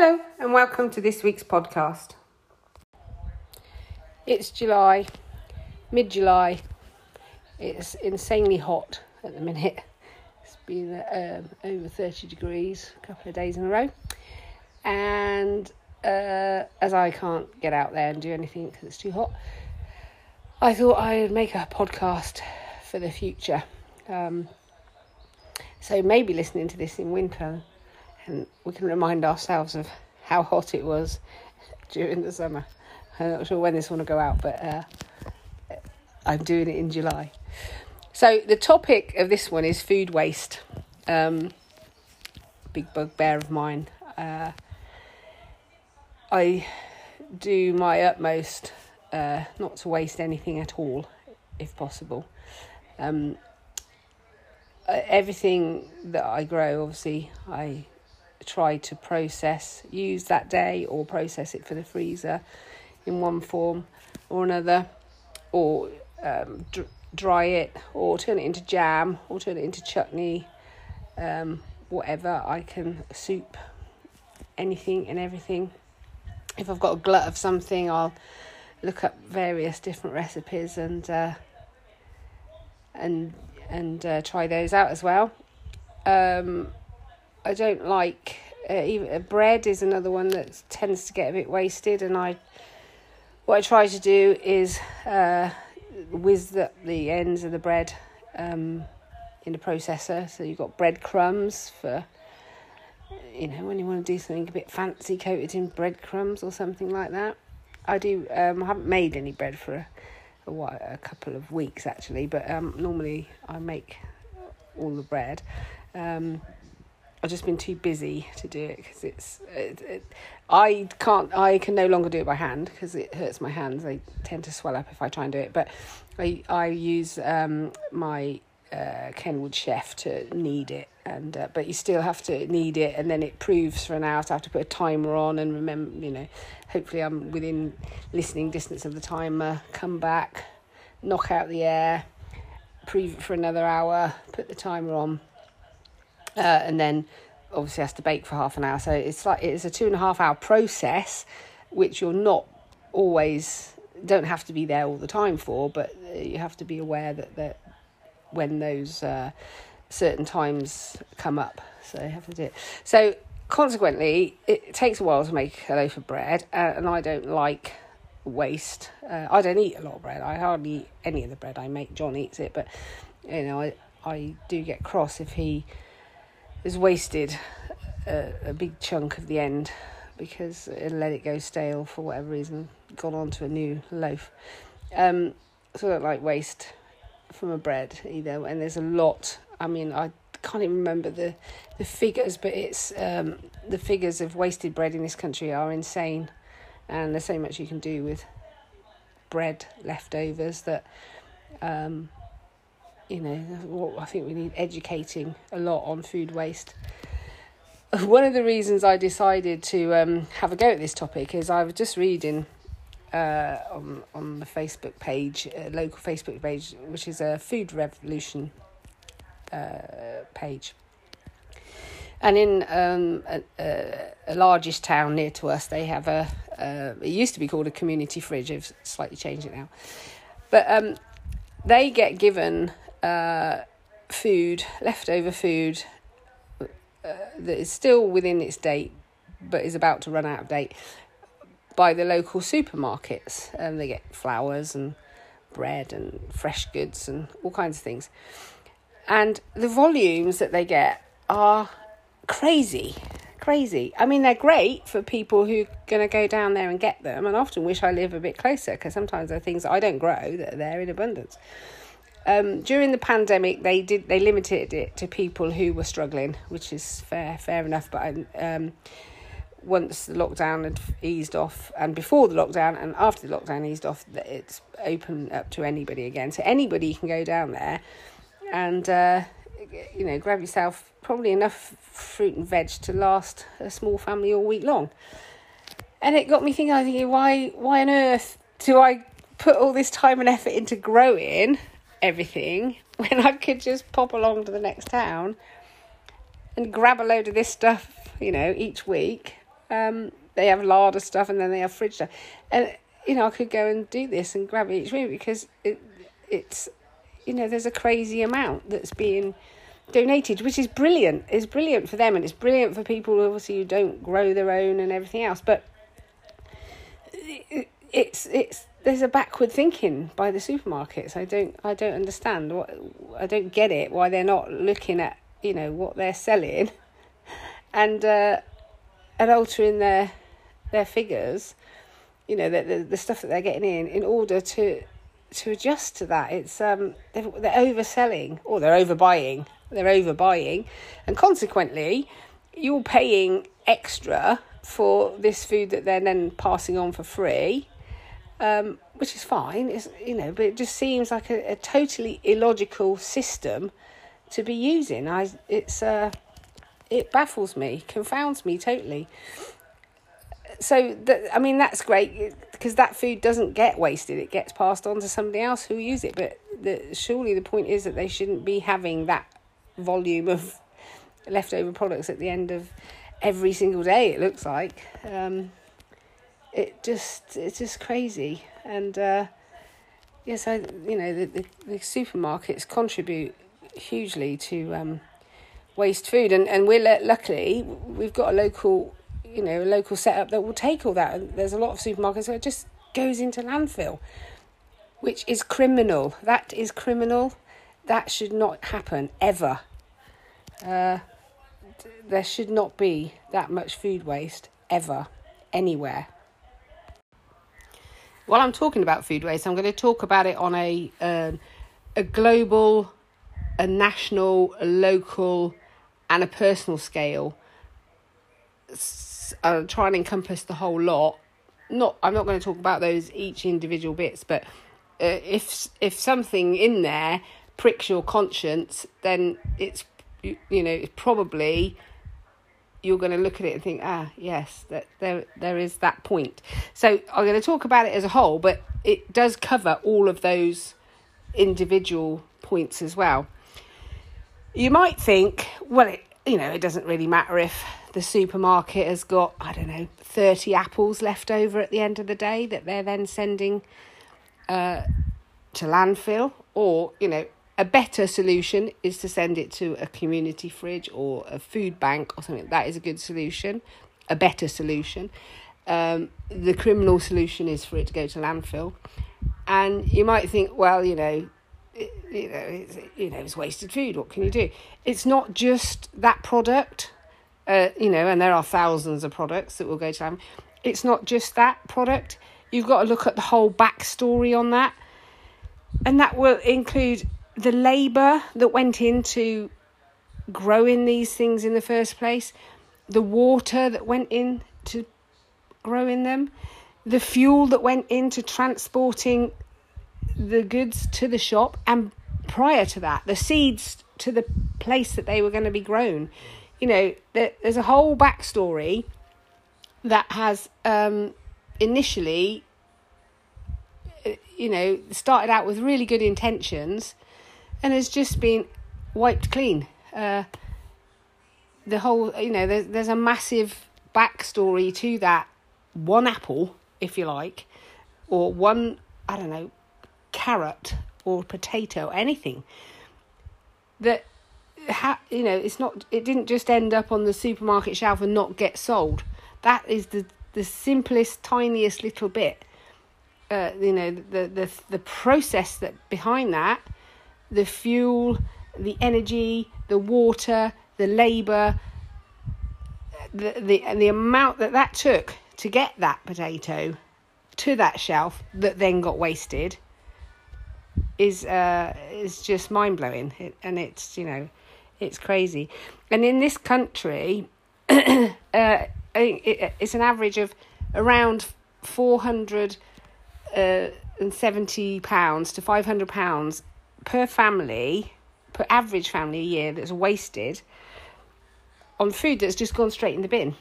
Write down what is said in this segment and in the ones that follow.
Hello, and welcome to this week's podcast. It's July, mid July. It's insanely hot at the minute. It's been um, over 30 degrees a couple of days in a row. And uh, as I can't get out there and do anything because it's too hot, I thought I'd make a podcast for the future. Um, so maybe listening to this in winter and we can remind ourselves of how hot it was during the summer. I'm not sure when this one will go out, but uh, I'm doing it in July. So the topic of this one is food waste. Um, big bugbear of mine. Uh, I do my utmost uh, not to waste anything at all, if possible. Um, uh, everything that I grow, obviously, I try to process, use that day, or process it for the freezer in one form or another, or um, dr- dry it, or turn it into jam, or turn it into chutney, um, whatever. I can soup anything and everything. If I've got a glut of something, I'll look up various different recipes and uh, and and uh, try those out as well. Um, I don't like uh, even uh, bread is another one that tends to get a bit wasted, and I what I try to do is uh, whiz the, the ends of the bread um, in the processor. So you've got bread crumbs for you know when you want to do something a bit fancy, coated in breadcrumbs or something like that. I do. Um, I haven't made any bread for a, a, while, a couple of weeks actually, but um, normally I make all the bread. Um, I've just been too busy to do it because it's it, it, I can't I can no longer do it by hand because it hurts my hands. They tend to swell up if I try and do it. But I I use um, my uh, Kenwood chef to knead it, and uh, but you still have to knead it, and then it proves for an hour. So I have to put a timer on and remember, you know, hopefully I'm within listening distance of the timer. Come back, knock out the air, prove it for another hour, put the timer on uh, and then obviously has to bake for half an hour. So it's like it's a two and a half hour process, which you're not always don't have to be there all the time for, but you have to be aware that that when those uh, certain times come up, so you have to do it. So consequently, it takes a while to make a loaf of bread, uh, and I don't like waste. Uh, I don't eat a lot of bread. I hardly eat any of the bread I make. John eats it, but you know, I I do get cross if he has wasted a, a, big chunk of the end because it let it go stale for whatever reason, gone on to a new loaf. Um, so I don't like waste from a bread either. And there's a lot. I mean, I can't even remember the the figures, but it's um, the figures of wasted bread in this country are insane, and there's so much you can do with bread leftovers that um, you know, I think we need educating a lot on food waste. One of the reasons I decided to um, have a go at this topic is I was just reading uh, on on the Facebook page, a local Facebook page, which is a food revolution uh, page. And in um, a, a, a largest town near to us, they have a, uh, it used to be called a community fridge, they've slightly changed it now. But um, they get given uh, food, leftover food uh, that is still within its date but is about to run out of date by the local supermarkets. And they get flowers and bread and fresh goods and all kinds of things. And the volumes that they get are crazy, crazy. I mean, they're great for people who are going to go down there and get them. And often wish I live a bit closer because sometimes there are things I don't grow that are there in abundance. Um, during the pandemic, they did they limited it to people who were struggling, which is fair fair enough. But um, once the lockdown had eased off, and before the lockdown and after the lockdown eased off, it's open up to anybody again. So anybody can go down there and uh, you know grab yourself probably enough fruit and veg to last a small family all week long. And it got me thinking. I thinking, why why on earth do I put all this time and effort into growing? Everything when I could just pop along to the next town and grab a load of this stuff, you know, each week Um, they have larder stuff and then they have fridge stuff. And, you know, I could go and do this and grab each week because it, it's, you know, there's a crazy amount that's being donated, which is brilliant. It's brilliant for them and it's brilliant for people, obviously, who don't grow their own and everything else. But it's, it's, there's a backward thinking by the supermarkets. I don't I don't understand what I don't get it why they're not looking at you know what they're selling and uh, and altering their their figures, you know the, the the stuff that they're getting in in order to to adjust to that. It's um they're, they're overselling or they're overbuying. They're overbuying, and consequently, you're paying extra for this food that they're then passing on for free um, which is fine. It's you know, but it just seems like a, a totally illogical system to be using. I it's uh, it baffles me, confounds me totally. So that I mean that's great because that food doesn't get wasted; it gets passed on to somebody else who use it. But the, surely the point is that they shouldn't be having that volume of leftover products at the end of every single day. It looks like. Um, it just it's just crazy. And uh, yes I you know the, the, the supermarkets contribute hugely to um, waste food. And and we're luckily we've got a local you know a local setup that will take all that. There's a lot of supermarkets that just goes into landfill which is criminal. That is criminal. That should not happen ever. Uh, there should not be that much food waste ever anywhere while I'm talking about food waste, I'm going to talk about it on a um, a global, a national, a local, and a personal scale. I'll try and encompass the whole lot. Not, I'm not going to talk about those each individual bits, but uh, if if something in there pricks your conscience, then it's you know it's probably you're going to look at it and think, ah, yes, that there there is that point. So I'm going to talk about it as a whole, but it does cover all of those individual points as well. You might think, well, it, you know, it doesn't really matter if the supermarket has got, I don't know, 30 apples left over at the end of the day that they're then sending uh, to landfill, or, you know, a better solution is to send it to a community fridge or a food bank or something. That is a good solution, a better solution. Um, the criminal solution is for it to go to landfill. And you might think, well, you know, it, you know, it's, you know, it's wasted food. What can you do? It's not just that product, uh, you know, and there are thousands of products that will go to landfill. It's not just that product. You've got to look at the whole backstory on that, and that will include the labour that went into growing these things in the first place, the water that went into growing them, the fuel that went into transporting the goods to the shop, and prior to that, the seeds to the place that they were going to be grown. You know, there's a whole backstory that has um, initially, uh, you know, started out with really good intentions and has just been wiped clean. Uh, the whole, you know, there's there's a massive backstory to that one apple, if you like, or one I don't know, carrot or potato, anything that ha- you know it's not it didn't just end up on the supermarket shelf and not get sold. That is the the simplest, tiniest little bit. Uh, you know the the the process that behind that the fuel, the energy, the water, the labour, the, the, the amount that that took to get that potato to that shelf that then got wasted is uh, is just mind blowing, it, and it's you know, it's crazy. And in this country, uh, it, it's an average of around four hundred uh, and seventy pounds to five hundred pounds per family, per average family a year that's wasted on food that's just gone straight in the bin.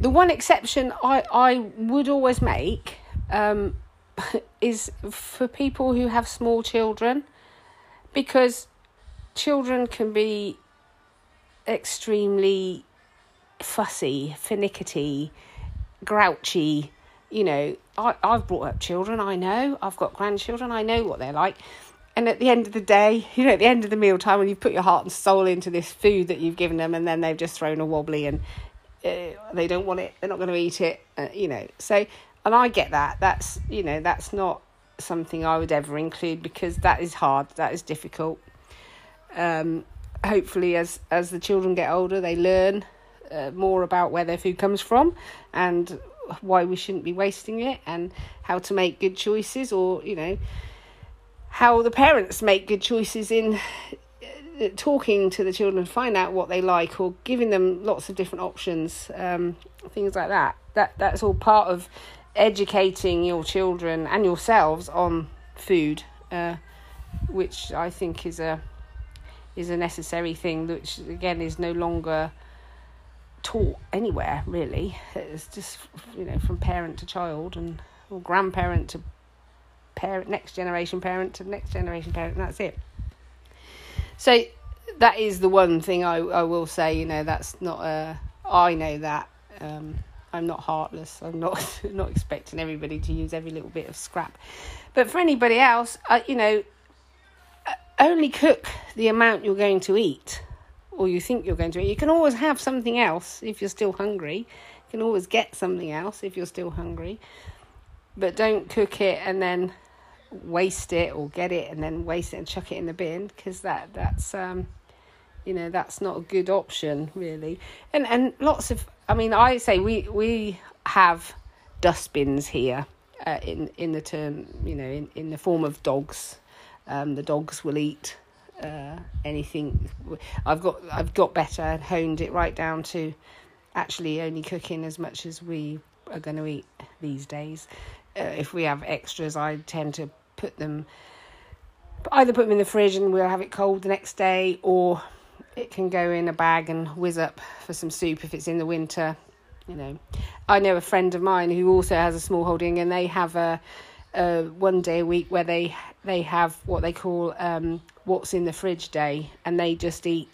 The one exception I, I would always make um, is for people who have small children because children can be extremely fussy, finicky, grouchy. You know, I, I've brought up children, I know. I've got grandchildren, I know what they're like. And at the end of the day, you know, at the end of the mealtime, when you put your heart and soul into this food that you've given them, and then they've just thrown a wobbly and uh, they don't want it, they're not going to eat it, uh, you know. So, and I get that. That's, you know, that's not something I would ever include because that is hard, that is difficult. Um, hopefully, as as the children get older, they learn uh, more about where their food comes from and why we shouldn't be wasting it and how to make good choices or you know how the parents make good choices in uh, talking to the children find out what they like or giving them lots of different options um, things like that. That that's all part of educating your children and yourselves on food uh, which i think is a is a necessary thing, which again is no longer taught anywhere really. It's just you know from parent to child and or grandparent to parent, next generation parent to next generation parent, and that's it. So that is the one thing I I will say. You know that's not a I know that. Um, I'm not heartless. I'm not not expecting everybody to use every little bit of scrap. But for anybody else, uh, you know, only cook the amount you're going to eat or you think you're going to eat. You can always have something else if you're still hungry. You can always get something else if you're still hungry. But don't cook it and then waste it or get it and then waste it and chuck it in the bin because that that's um you know that's not a good option really. And and lots of I mean I say we we have dustbins here uh, in in the term you know in in the form of dogs um, the dogs will eat uh, anything. I've got I've got better and honed it right down to actually only cooking as much as we are going to eat these days. Uh, if we have extras, I tend to put them either put them in the fridge and we'll have it cold the next day, or it can go in a bag and whiz up for some soup if it's in the winter. You know, I know a friend of mine who also has a small holding, and they have a uh, one day a week where they they have what they call um, what's in the fridge day, and they just eat.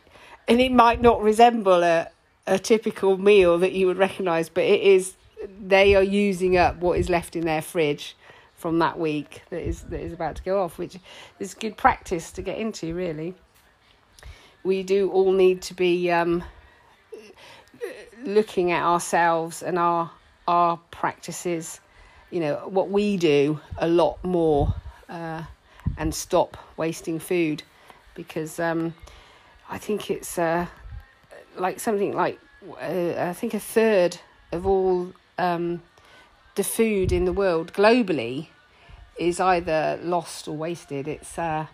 And it might not resemble a a typical meal that you would recognise, but it is. They are using up what is left in their fridge from that week that is that is about to go off, which is good practice to get into. Really, we do all need to be um, looking at ourselves and our our practices you know what we do a lot more uh, and stop wasting food because um, I think it's uh, like something like uh, I think a third of all um, the food in the world globally is either lost or wasted. It's uh,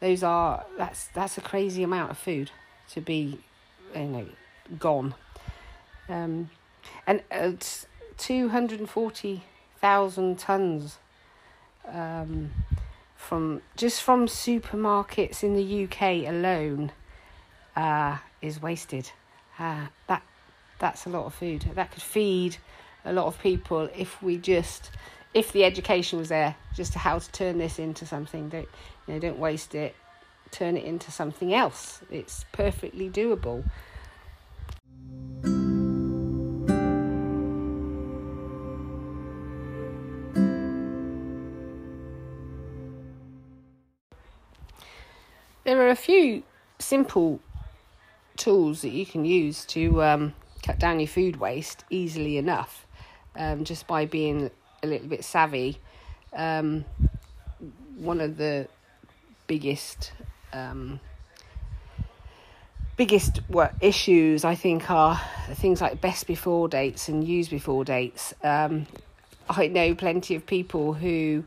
those are that's that's a crazy amount of food to be you know gone, um, and it's two hundred and forty thousand tons um, from just from supermarkets in the UK alone uh, is wasted. Uh, that that's a lot of food. That could feed a lot of people if we just if the education was there just to how to turn this into something. Don't you know? Don't waste it. Turn it into something else. It's perfectly doable. There are a few simple tools that you can use to um, cut down your food waste easily enough, um, just by being a little bit savvy. Um, one of the biggest um, biggest what issues I think are things like best before dates and use before dates. Um, I know plenty of people who,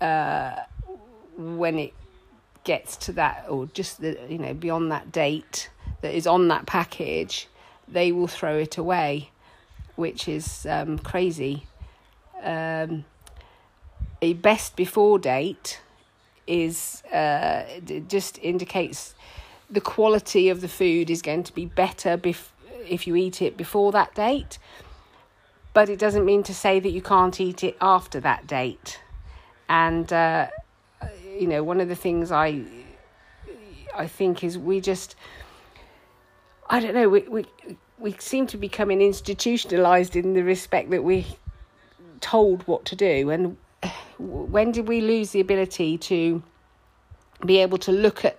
uh, when it gets to that or just the you know beyond that date that is on that package they will throw it away which is um, crazy. Um, a best before date is uh, just indicates the quality of the food is going to be better bef- if you eat it before that date. But it doesn't mean to say that you can't eat it after that date. And uh, you know, one of the things I I think is we just I don't know we we we seem to be becoming institutionalized in the respect that we're told what to do. And when did we lose the ability to be able to look at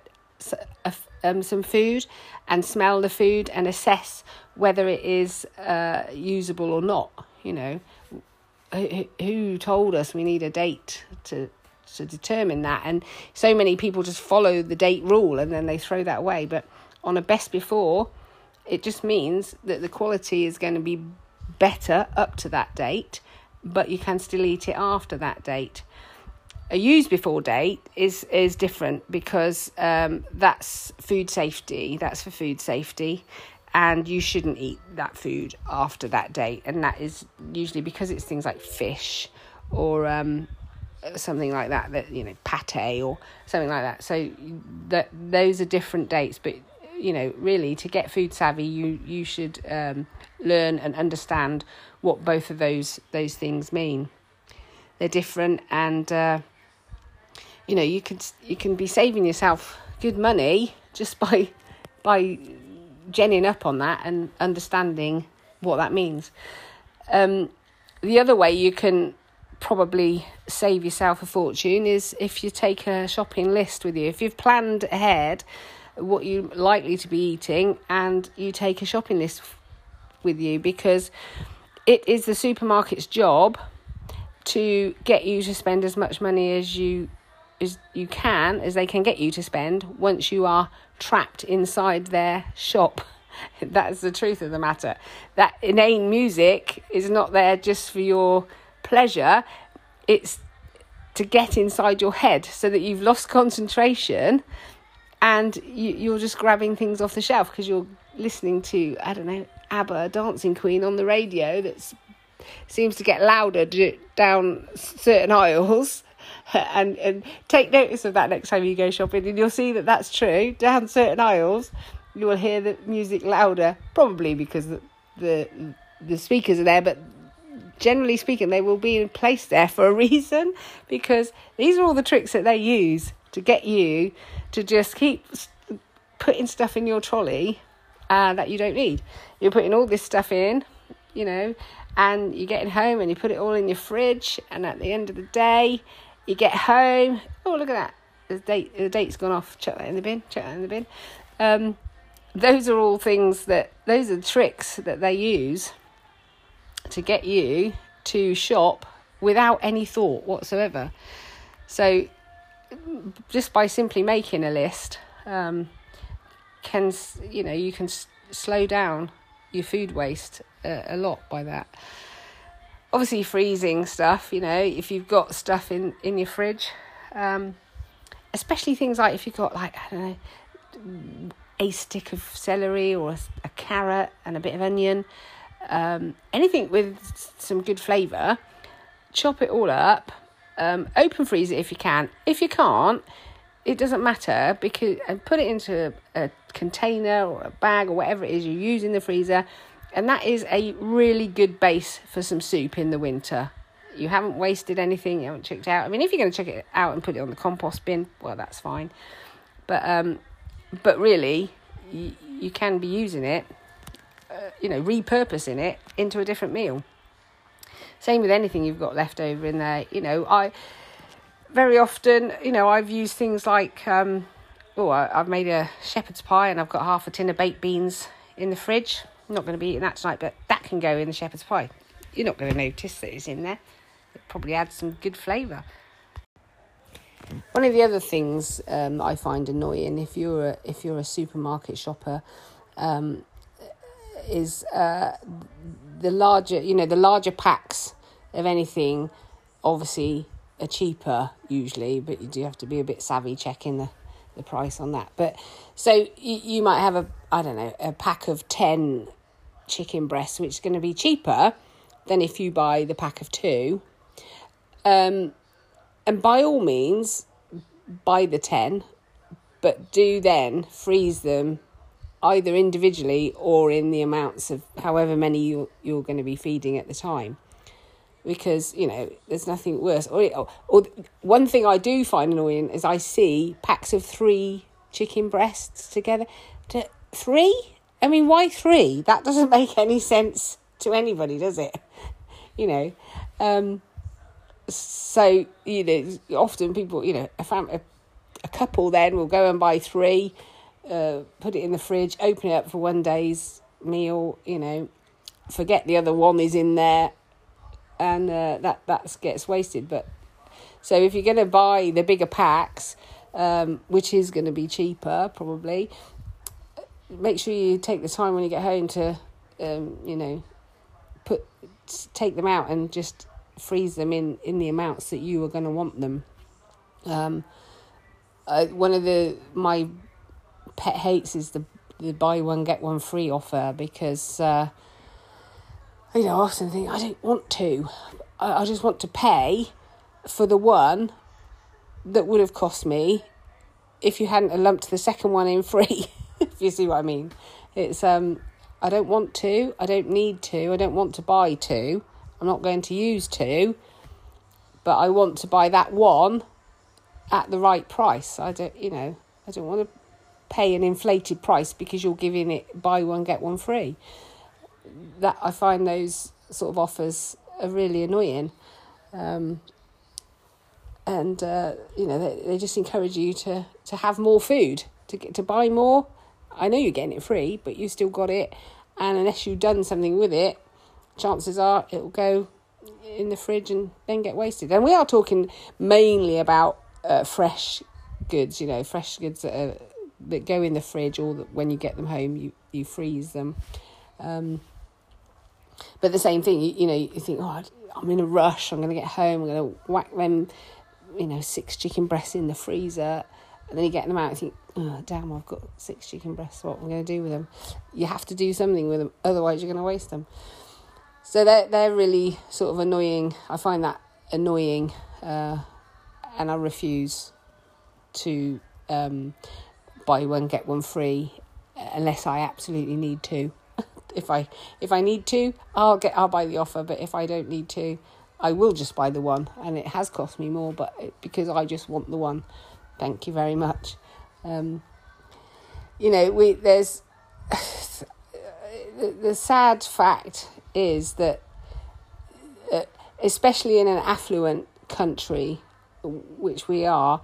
um, some food and smell the food and assess whether it is uh, usable or not? You know, who told us we need a date to to determine that? And so many people just follow the date rule and then they throw that away. But on a best before, it just means that the quality is going to be better up to that date, but you can still eat it after that date. A use before date is is different because um, that's food safety. That's for food safety, and you shouldn't eat that food after that date. And that is usually because it's things like fish or um, something like that. That you know, pate or something like that. So that those are different dates, but you know, really to get food savvy, you you should um, learn and understand what both of those those things mean. They're different, and uh, you know, you can you can be saving yourself good money just by by genning up on that and understanding what that means. Um, the other way you can probably save yourself a fortune is if you take a shopping list with you. If you've planned ahead what you're likely to be eating and you take a shopping list with you because it is the supermarket's job to get you to spend as much money as you as you can as they can get you to spend once you are trapped inside their shop that's the truth of the matter that inane music is not there just for your pleasure it's to get inside your head so that you've lost concentration and you, are just grabbing things off the shelf because you're listening to I don't know ABBA, Dancing Queen on the radio that seems to get louder down certain aisles. And and take notice of that next time you go shopping, and you'll see that that's true. Down certain aisles, you will hear the music louder, probably because the the, the speakers are there, but generally speaking, they will be placed there for a reason because these are all the tricks that they use to get you to just keep putting stuff in your trolley uh, that you don't need. You're putting all this stuff in, you know, and you're getting home and you put it all in your fridge, and at the end of the day, you get home. Oh, look at that! The date, the date's gone off. Chuck that in the bin. Chuck that in the bin. Um, those are all things that those are the tricks that they use to get you to shop without any thought whatsoever. So just by simply making a list, um, can you know you can s- slow down your food waste uh, a lot by that. Obviously, freezing stuff. You know, if you've got stuff in in your fridge, um, especially things like if you've got like I don't know a stick of celery or a, a carrot and a bit of onion, um, anything with some good flavour, chop it all up um, open freeze it if you can. If you can't, it doesn't matter because and put it into a, a container or a bag or whatever it is you use in the freezer, and that is a really good base for some soup in the winter. You haven't wasted anything. You haven't checked out. I mean, if you're going to check it out and put it on the compost bin, well, that's fine. But um, but really, you can be using it, you know, repurposing it into a different meal. Same with anything you've got left over in there. You know, I very often, you know, I've used things like, um, oh, I've made a shepherd's pie and I've got half a tin of baked beans in the fridge. I'm not going to be eating that tonight, but that can go in the shepherd's pie. You're not going to notice that it's in there. It probably adds some good flavour. One of the other things um, I find annoying if you're a, if you're a supermarket shopper um, is uh, the larger, you know, the larger packs of anything, obviously are cheaper usually, but you do have to be a bit savvy checking the, the price on that. But so you, you might have a, I don't know, a pack of 10 chicken breasts, which is going to be cheaper than if you buy the pack of two. Um, and by all means, buy the 10, but do then freeze them either individually or in the amounts of however many you, you're going to be feeding at the time. Because, you know, there's nothing worse. Or, or, one thing I do find annoying is I see packs of three chicken breasts together. To, three? I mean, why three? That doesn't make any sense to anybody, does it? You know, um, so you know, often people, you know, a, fam- a, a couple then will go and buy three, uh, put it in the fridge, open it up for one day's meal. You know, forget the other one is in there, and uh, that that gets wasted. But so if you're going to buy the bigger packs, um, which is going to be cheaper probably, make sure you take the time when you get home to, um, you know, put take them out and just freeze them in in the amounts that you are going to want them. Um, uh, one of the my pet hates is the the buy one get one free offer because uh, you know I often think I don't want to. I, I just want to pay for the one that would have cost me if you hadn't lumped the second one in free. if you see what I mean, it's um I don't want to. I don't need to. I don't want to buy two. I'm not going to use two, but I want to buy that one at the right price. I don't, you know, I don't want to pay an inflated price because you're giving it buy one get one free. That I find those sort of offers are really annoying. Um, and uh, you know they, they just encourage you to, to have more food to get to buy more I know you're getting it free, but you still got it. And unless you've done something with it, chances are it will go in the fridge and then get wasted. And we are talking mainly about uh, fresh goods, you know, fresh goods that, are, that go in the fridge or that when you get them home, you, you freeze them. Um, but the same thing, you, you know, you think, oh, I'm in a rush, I'm going to get home, I'm going to whack them, you know, six chicken breasts in the freezer. And then you get them out and think, oh, damn, I've got six chicken breasts. What am I going to do with them? You have to do something with them, otherwise, you're going to waste them. So they're, they're really sort of annoying. I find that annoying, uh, and I refuse to um, buy one, get one free unless I absolutely need to. if I if I need to, I'll get I'll buy the offer. But if I don't need to, I will just buy the one, and it has cost me more, but because I just want the one. Thank you very much. Um, you know, we there's the, the sad fact is that, uh, especially in an affluent country, which we are,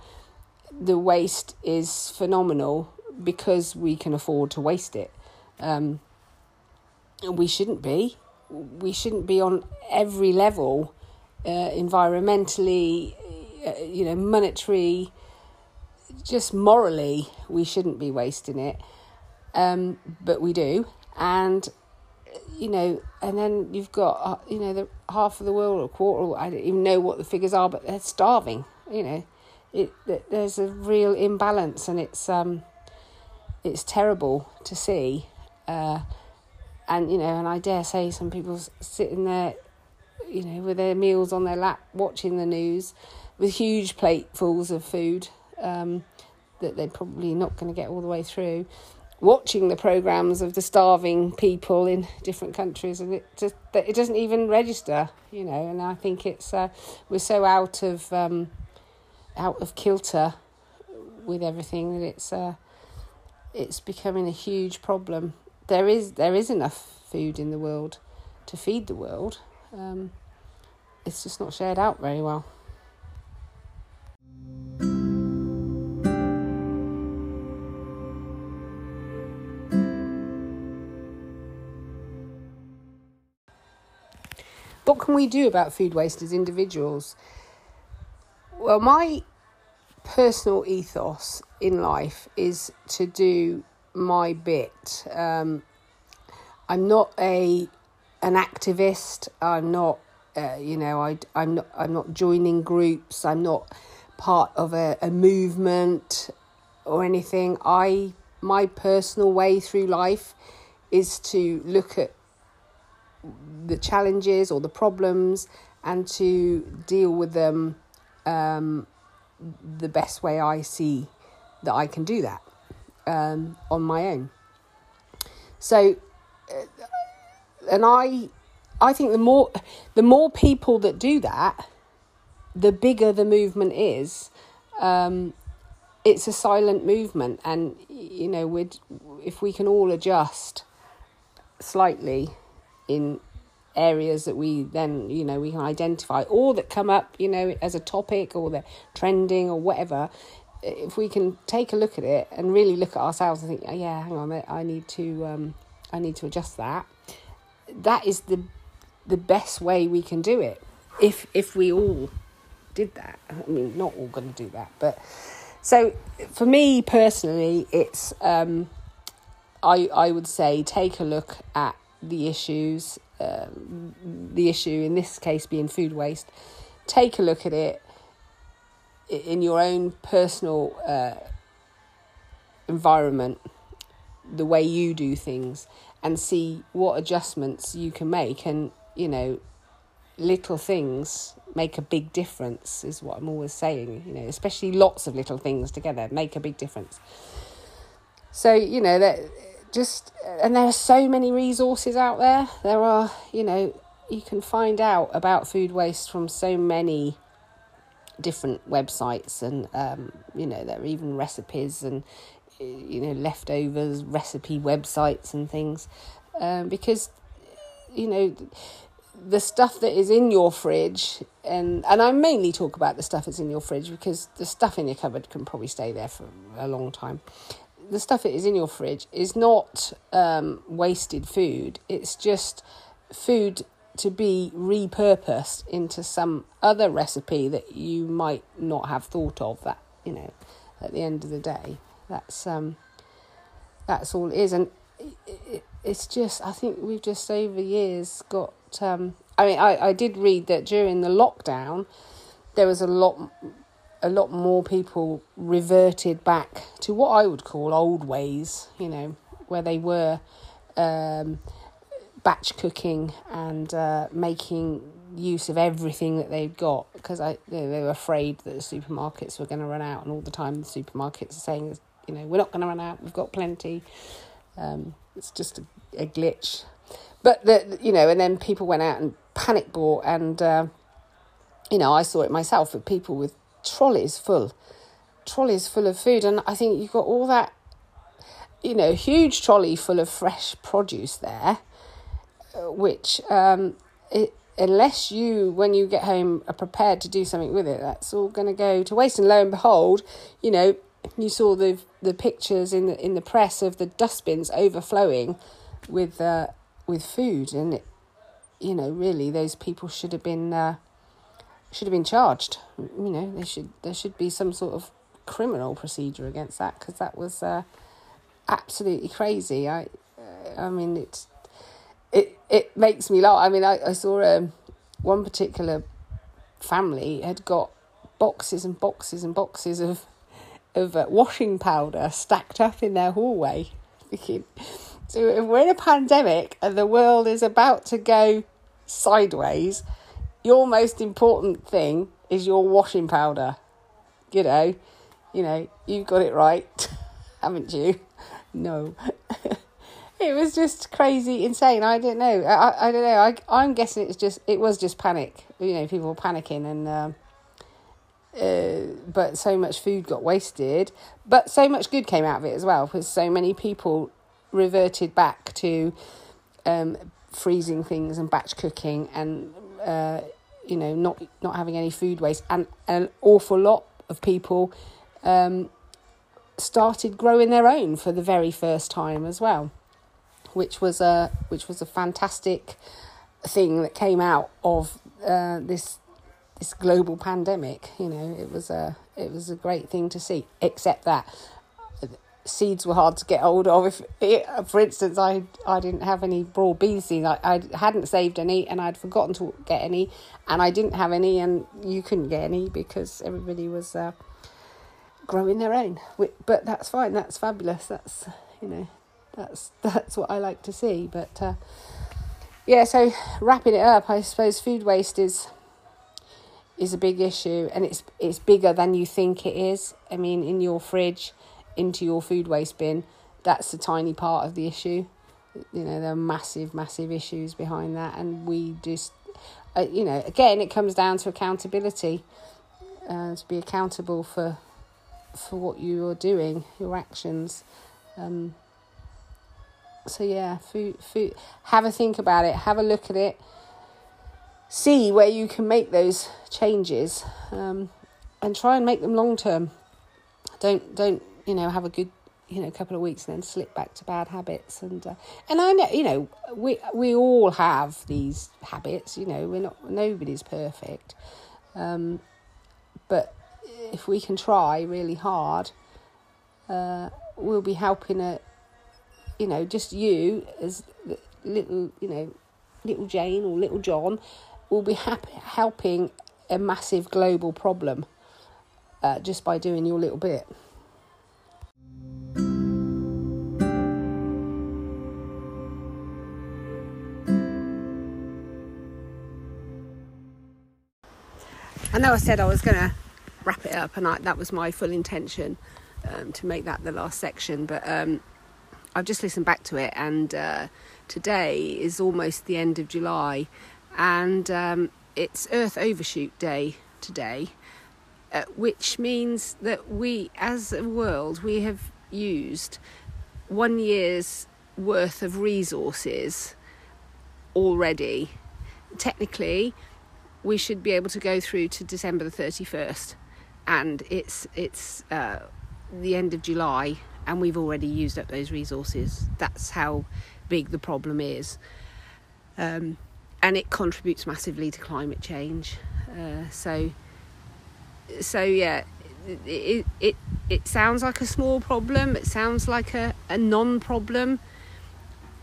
the waste is phenomenal because we can afford to waste it. Um, and we shouldn't be. We shouldn't be on every level, uh, environmentally, uh, you know, monetary, just morally, we shouldn't be wasting it, um, but we do. And you know, and then you've got uh, you know the half of the world or a quarter. I don't even know what the figures are, but they're starving. You know, it, it there's a real imbalance, and it's um, it's terrible to see. Uh, and you know, and I dare say some people sitting there, you know, with their meals on their lap, watching the news, with huge platefuls of food, um, that they're probably not going to get all the way through. Watching the programs of the starving people in different countries, and it just it doesn't even register, you know. And I think it's uh, we're so out of um, out of kilter with everything that it's uh, it's becoming a huge problem. There is there is enough food in the world to feed the world. Um, it's just not shared out very well. what can we do about food waste as individuals? Well, my personal ethos in life is to do my bit. Um, I'm not a an activist. I'm not, uh, you know, I I'm not I'm not joining groups. I'm not part of a, a movement or anything. I my personal way through life is to look at the challenges or the problems and to deal with them um, the best way I see that I can do that um, on my own. So, uh, and I, I think the more the more people that do that, the bigger the movement is. Um, it's a silent movement, and you know, we if we can all adjust slightly in areas that we then you know we can identify or that come up you know as a topic or they're trending or whatever. If we can take a look at it and really look at ourselves and think oh, yeah hang on i need to um, i need to adjust that that is the the best way we can do it. If if we all did that. I mean not all going to do that but so for me personally it's um, i i would say take a look at the issues um, the issue in this case being food waste, take a look at it in your own personal uh, environment, the way you do things, and see what adjustments you can make. And, you know, little things make a big difference, is what I'm always saying, you know, especially lots of little things together make a big difference. So, you know, that just and there are so many resources out there. There are you know you can find out about food waste from so many different websites and um, you know there are even recipes and you know leftovers recipe websites and things. Um, because you know the stuff that is in your fridge and and I mainly talk about the stuff that's in your fridge because the stuff in your cupboard can probably stay there for a long time the stuff that is in your fridge is not um, wasted food. It's just food to be repurposed into some other recipe that you might not have thought of. That you know, at the end of the day, that's um, that's all it is, and it, it, it's just I think we've just over the years got. Um, I mean, I, I did read that during the lockdown, there was a lot a lot more people reverted back to what I would call old ways, you know, where they were um, batch cooking and uh, making use of everything that they'd got because I you know, they were afraid that the supermarkets were going to run out, and all the time the supermarkets are saying, you know, we're not going to run out, we've got plenty. Um, it's just a, a, glitch, but the you know, and then people went out and panic bought, and uh, you know, I saw it myself with people with trolleys full, trolleys full of food, and I think you've got all that, you know, huge trolley full of fresh produce there, which um, it, unless you, when you get home, are prepared to do something with it, that's all going to go to waste. And lo and behold, you know, you saw the the pictures in the in the press of the dustbins overflowing with uh, with food, and it, you know, really, those people should have been. Uh, should have been charged. You know, there should there should be some sort of criminal procedure against that because that was uh, absolutely crazy. I, I mean, it's it it makes me laugh. I mean, I I saw um, one particular family had got boxes and boxes and boxes of of uh, washing powder stacked up in their hallway. so if we're in a pandemic and the world is about to go sideways your most important thing is your washing powder. You know, you know, you've got it right, haven't you? No. it was just crazy, insane. I don't know. I, I don't know. I, I'm guessing it's just, it was just panic. You know, people were panicking and, uh, uh, but so much food got wasted. But so much good came out of it as well, because so many people reverted back to um, freezing things and batch cooking and uh, you know, not not having any food waste, and an awful lot of people um, started growing their own for the very first time as well, which was a which was a fantastic thing that came out of uh, this this global pandemic. You know, it was a it was a great thing to see. Except that seeds were hard to get hold of. If, it, for instance, I I didn't have any broad bean seeds, I, I hadn't saved any, and I'd forgotten to get any, and I didn't have any, and you couldn't get any because everybody was uh, growing their own. But that's fine. That's fabulous. That's you know, that's that's what I like to see. But uh, yeah, so wrapping it up, I suppose food waste is is a big issue, and it's it's bigger than you think it is. I mean, in your fridge into your food waste bin, that's a tiny part of the issue. You know, there are massive, massive issues behind that, and we just, uh, you know, again, it comes down to accountability, uh, to be accountable for for what you are doing, your actions. Um, so yeah, food, food. Have a think about it. Have a look at it. See where you can make those changes, um, and try and make them long term. Don't don't you know have a good you know couple of weeks and then slip back to bad habits and uh, and I know you know we we all have these habits. You know we're not nobody's perfect, um, but if we can try really hard, uh, we'll be helping a you know, just you as little, you know, little Jane or little John will be happy, helping a massive global problem uh, just by doing your little bit. I know I said I was going to wrap it up, and I, that was my full intention um, to make that the last section, but um, I've just listened back to it, and uh, today is almost the end of July, and um, it's Earth Overshoot Day today, uh, which means that we, as a world, we have used one year's worth of resources already. Technically, we should be able to go through to December the thirty first, and it's it's uh, the end of July and we've already used up those resources. That's how big the problem is. Um, and it contributes massively to climate change. Uh, so, so yeah, it, it, it sounds like a small problem. It sounds like a, a non-problem,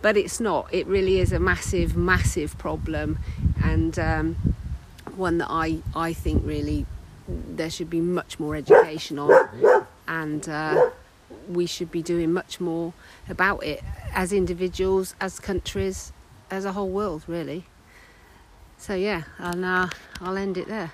but it's not. It really is a massive, massive problem, and um, one that I I think really there should be much more education on, and. Uh, we should be doing much more about it as individuals, as countries, as a whole world, really. So yeah, and uh, I'll end it there.